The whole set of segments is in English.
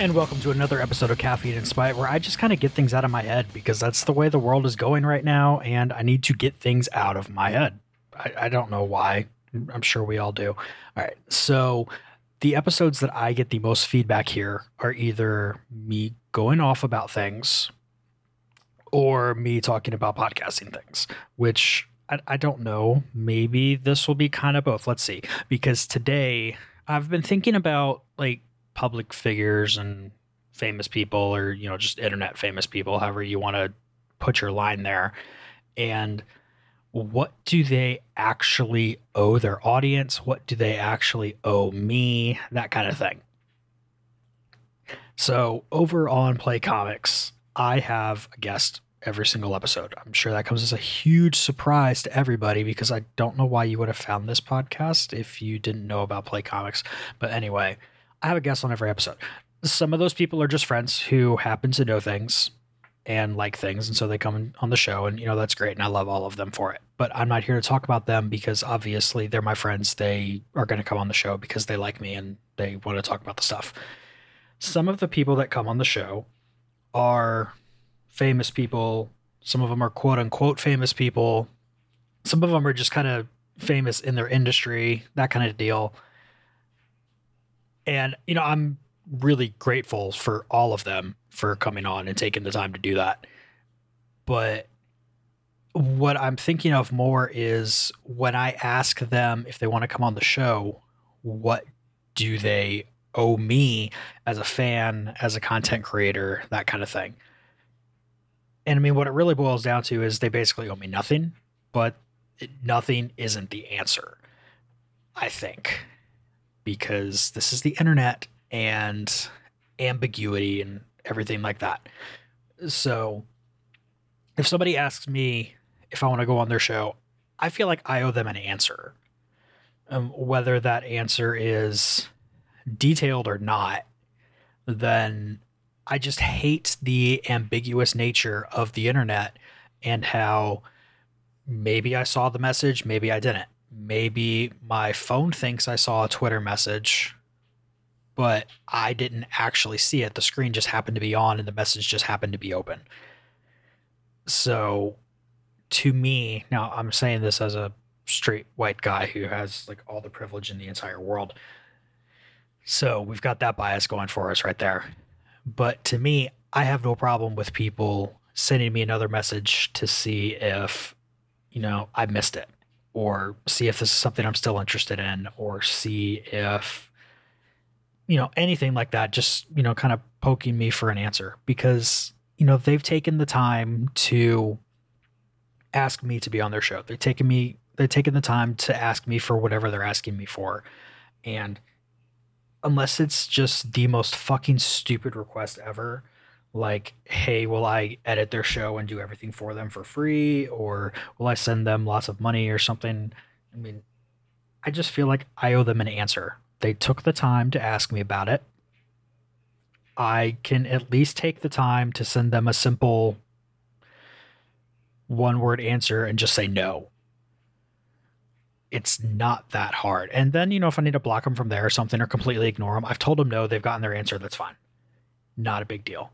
And welcome to another episode of Caffeine and Spite, where I just kind of get things out of my head because that's the way the world is going right now, and I need to get things out of my head. I, I don't know why. I'm sure we all do. All right. So, the episodes that I get the most feedback here are either me going off about things or me talking about podcasting things, which I, I don't know. Maybe this will be kind of both. Let's see. Because today I've been thinking about like public figures and famous people or you know just internet famous people however you want to put your line there. And what do they actually owe their audience? What do they actually owe me? That kind of thing. So over on play comics i have a guest every single episode. I'm sure that comes as a huge surprise to everybody because i don't know why you would have found this podcast if you didn't know about play comics. But anyway I have a guest on every episode. Some of those people are just friends who happen to know things and like things, and so they come on the show, and you know that's great, and I love all of them for it. But I'm not here to talk about them because obviously they're my friends. They are going to come on the show because they like me and they want to talk about the stuff. Some of the people that come on the show are famous people. Some of them are quote unquote famous people. Some of them are just kind of famous in their industry, that kind of deal. And, you know, I'm really grateful for all of them for coming on and taking the time to do that. But what I'm thinking of more is when I ask them if they want to come on the show, what do they owe me as a fan, as a content creator, that kind of thing. And I mean, what it really boils down to is they basically owe me nothing, but nothing isn't the answer, I think because this is the internet and ambiguity and everything like that. So if somebody asks me if I want to go on their show, I feel like I owe them an answer. Um, whether that answer is detailed or not, then I just hate the ambiguous nature of the internet and how maybe I saw the message, maybe I didn't maybe my phone thinks I saw a Twitter message, but I didn't actually see it. The screen just happened to be on and the message just happened to be open. So to me, now I'm saying this as a straight white guy who has like all the privilege in the entire world. So we've got that bias going for us right there. But to me, I have no problem with people sending me another message to see if, you know, I missed it or see if this is something I'm still interested in, or see if, you know, anything like that, just, you know, kind of poking me for an answer because, you know, they've taken the time to ask me to be on their show. They've taken me, they've taken the time to ask me for whatever they're asking me for. And unless it's just the most fucking stupid request ever, like, hey, will I edit their show and do everything for them for free? Or will I send them lots of money or something? I mean, I just feel like I owe them an answer. They took the time to ask me about it. I can at least take the time to send them a simple one word answer and just say no. It's not that hard. And then, you know, if I need to block them from there or something or completely ignore them, I've told them no, they've gotten their answer, that's fine. Not a big deal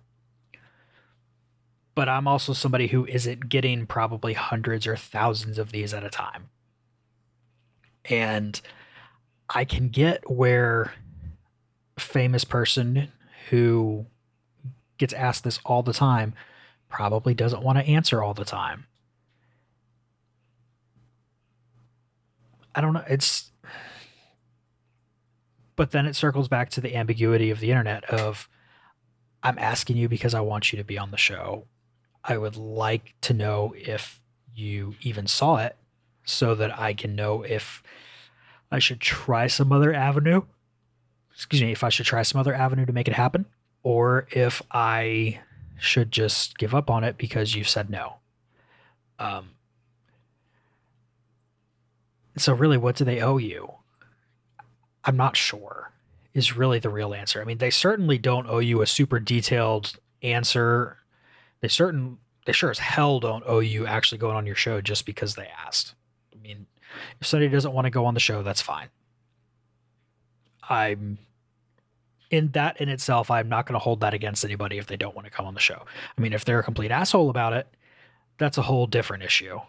but I'm also somebody who isn't getting probably hundreds or thousands of these at a time. And I can get where famous person who gets asked this all the time probably doesn't want to answer all the time. I don't know. It's but then it circles back to the ambiguity of the internet of I'm asking you because I want you to be on the show I would like to know if you even saw it so that I can know if I should try some other avenue. Excuse me, if I should try some other avenue to make it happen, or if I should just give up on it because you've said no. Um, so, really, what do they owe you? I'm not sure, is really the real answer. I mean, they certainly don't owe you a super detailed answer they certain they sure as hell don't owe you actually going on your show just because they asked. I mean, if somebody doesn't want to go on the show, that's fine. I'm in that in itself, I'm not going to hold that against anybody if they don't want to come on the show. I mean, if they're a complete asshole about it, that's a whole different issue.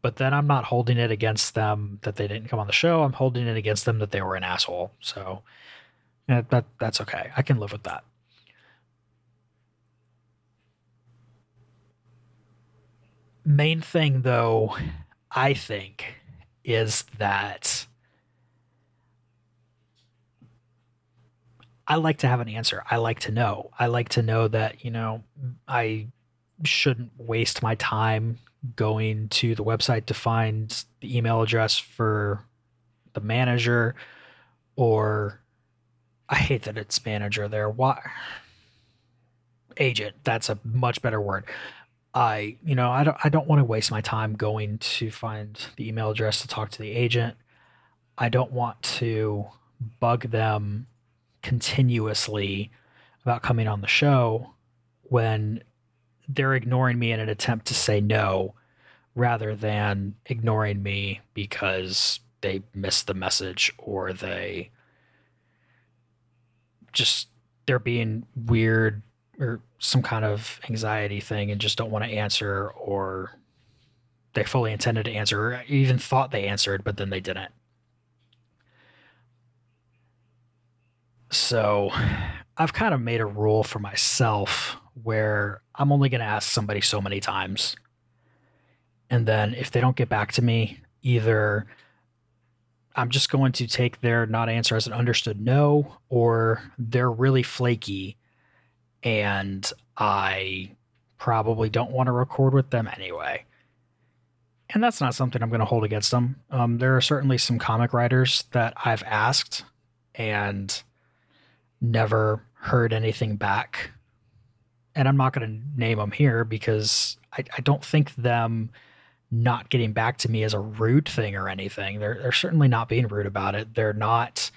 But then I'm not holding it against them that they didn't come on the show. I'm holding it against them that they were an asshole. So that that's okay. I can live with that. Main thing though, I think, is that I like to have an answer. I like to know. I like to know that, you know, I shouldn't waste my time going to the website to find the email address for the manager or I hate that it's manager there. Why agent, that's a much better word. I, you know, I don't I don't want to waste my time going to find the email address to talk to the agent. I don't want to bug them continuously about coming on the show when they're ignoring me in an attempt to say no rather than ignoring me because they missed the message or they just they're being weird or some kind of anxiety thing and just don't want to answer or they fully intended to answer or even thought they answered but then they didn't So I've kind of made a rule for myself where I'm only going to ask somebody so many times. And then if they don't get back to me, either I'm just going to take their not answer as an understood no, or they're really flaky and I probably don't want to record with them anyway. And that's not something I'm going to hold against them. Um, there are certainly some comic writers that I've asked and never heard anything back. And I'm not going to name them here because I, I, don't think them not getting back to me is a rude thing or anything. They're, they're certainly not being rude about it. They're not,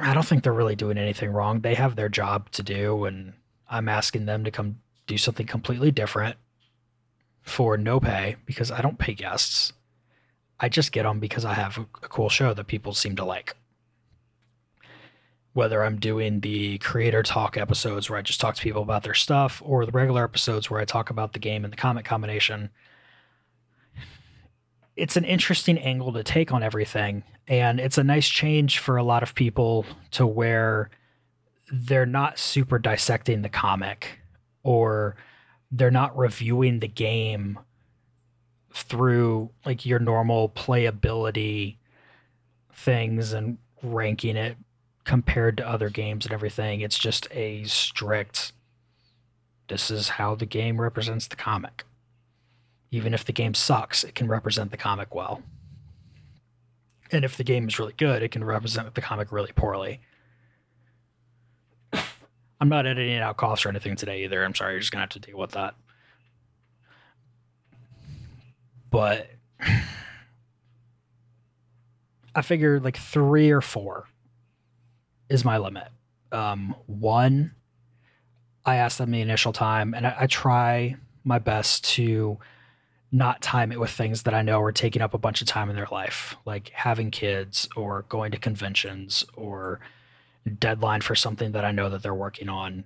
I don't think they're really doing anything wrong. They have their job to do, and I'm asking them to come do something completely different for no pay because I don't pay guests. I just get them because I have a, cool show that people seem to like whether I'm doing the creator talk episodes where I just talk to people about their stuff or the regular episodes where I talk about the game and the comic combination. It's an interesting angle to take on everything. And it's a nice change for a lot of people to where they're not super dissecting the comic or they're not reviewing the game through like your normal playability things and ranking it compared to other games and everything. It's just a strict this is how the game represents the comic. Even if the game sucks, it can represent the comic well. And if the game is really good, it can represent the comic really poorly. I'm not editing out coughs or anything today either. I'm sorry, you're just gonna have to deal with that. But I figure like three or four is my limit. Um, one, I ask them the initial time, and I, I try my best to not time it with things that I know are taking up a bunch of time in their life, like having kids or going to conventions or deadline for something that I know that they're working on.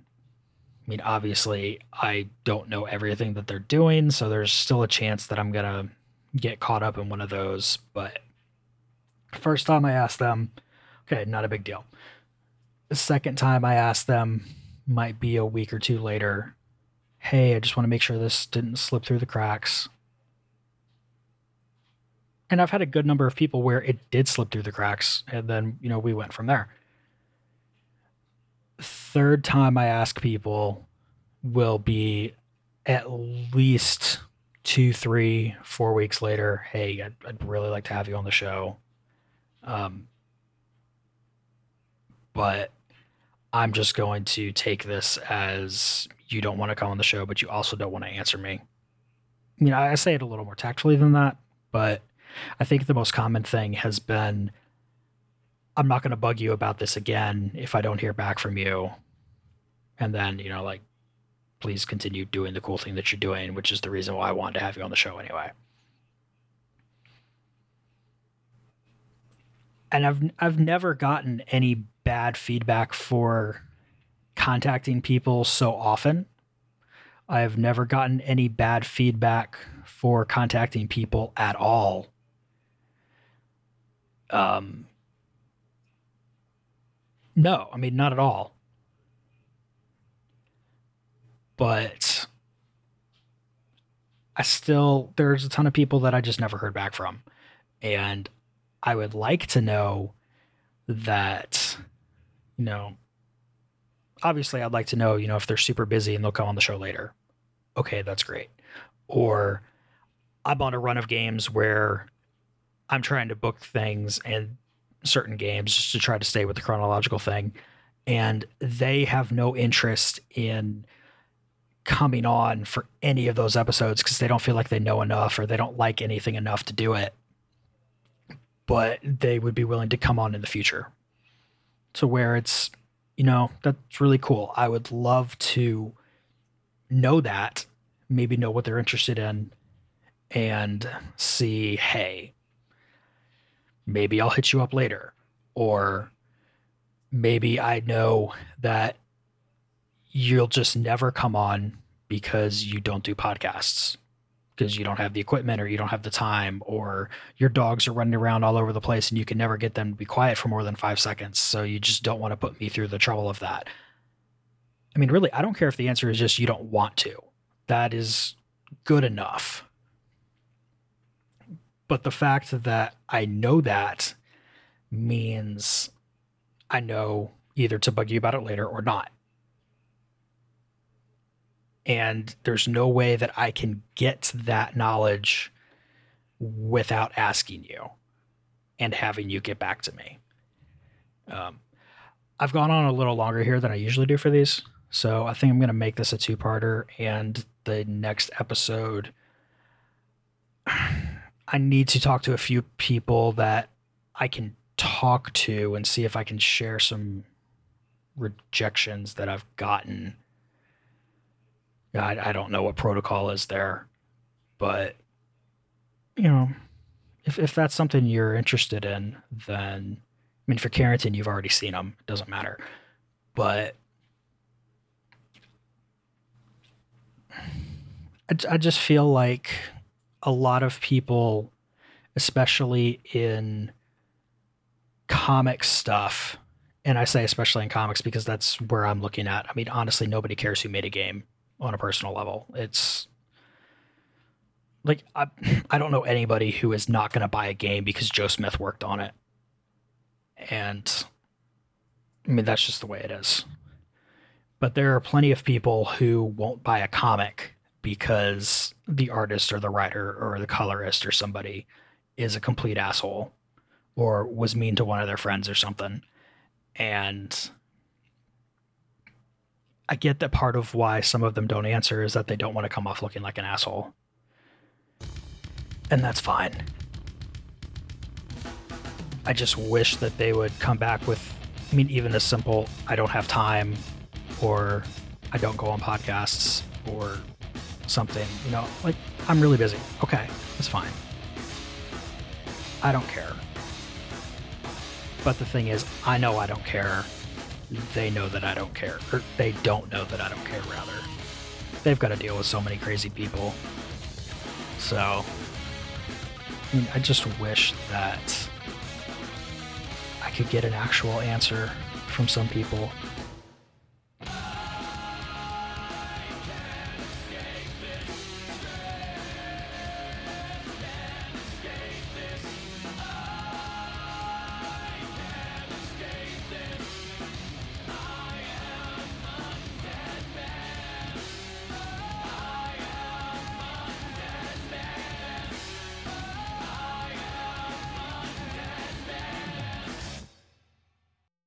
I mean, obviously, I don't know everything that they're doing, so there's still a chance that I'm going to get caught up in one of those. But first time I ask them, okay, not a big deal the second time I asked them might be a week or two later. Hey, I just want to make sure this didn't slip through the cracks. And I've had a good number of people where it did slip through the cracks, and then, you know, we went from there. Third time I ask people will be at least two, three, four weeks later. Hey, I'd, I'd really like to have you on the show. Um, but I'm just going to take this as you don't want to come on the show, but you also don't want to answer me. You know, I say it a little more tactfully than that, but I think the most common thing has been I'm not going to bug you about this again if I don't hear back from you. And then, you know, like, please continue doing the cool thing that you're doing, which is the reason why I wanted to have you on the show anyway. And I've I've never gotten any bad feedback for contacting people so often. I've never gotten any bad feedback for contacting people at all. Um, no, I mean, not at all. But I still, there's a ton of people that I just never heard back from. And I would like to know that, you know, obviously I'd like to know, you know, if they're super busy and they'll come on the show later. Okay, that's great. Or I'm on a run of games where I'm trying to book things and certain games just to try to stay with the chronological thing. And they have no interest in coming on for any of those episodes because they don't feel like they know enough or they don't like anything enough to do it. But they would be willing to come on in the future to where it's you know, that's really cool. I would love to know that, maybe know what they're interested in, and see, hey, maybe I'll hit you up later. Or maybe I know that you'll just never come on because you don't do podcasts because you don't have the equipment or you don't have the time or your dogs are running around all over the place and you can never get them to be quiet for more than five seconds. So you just don't want to put me through the trouble of that. I mean, really, I don't care if the answer is just you don't want to. That is good enough. But the fact that I know that means I know either to bug you about it later or not and there's no way that I can get that knowledge without asking you and having you get back to me. Um, I've gone on a little longer here than I usually do for these, so I think I'm going to make this a two-parter. And the next episode, I need to talk to a few people that I can talk to and see if I can share some rejections that I've gotten I, I don't know what protocol is there, but you know, if if that's something you're interested in, then I mean, for Carrington, you've already seen them. It doesn't matter, but I, I just feel like a lot of people, especially in comic stuff, and I say especially in comics because that's where I'm looking at. I mean, honestly, nobody cares who made a game on a personal level. It's like I I don't know anybody who is not going to buy a game because Joe Smith worked on it. And I mean that's just the way it is. But there are plenty of people who won't buy a comic because the artist or the writer or the colorist or somebody is a complete asshole or was mean to one of their friends or something. And I get that part of why some of them don't answer is that they don't want to come off looking like an asshole. And that's fine. I just wish that they would come back with, I mean, even a simple, I don't have time, or I don't go on podcasts, or something, you know, like, I'm really busy. Okay, that's fine. I don't care. But the thing is, I know I don't care they know that I don't care. Or they don't know that I don't care, rather. They've got to deal with so many crazy people. So, I mean, I just wish that I could get an actual answer from some people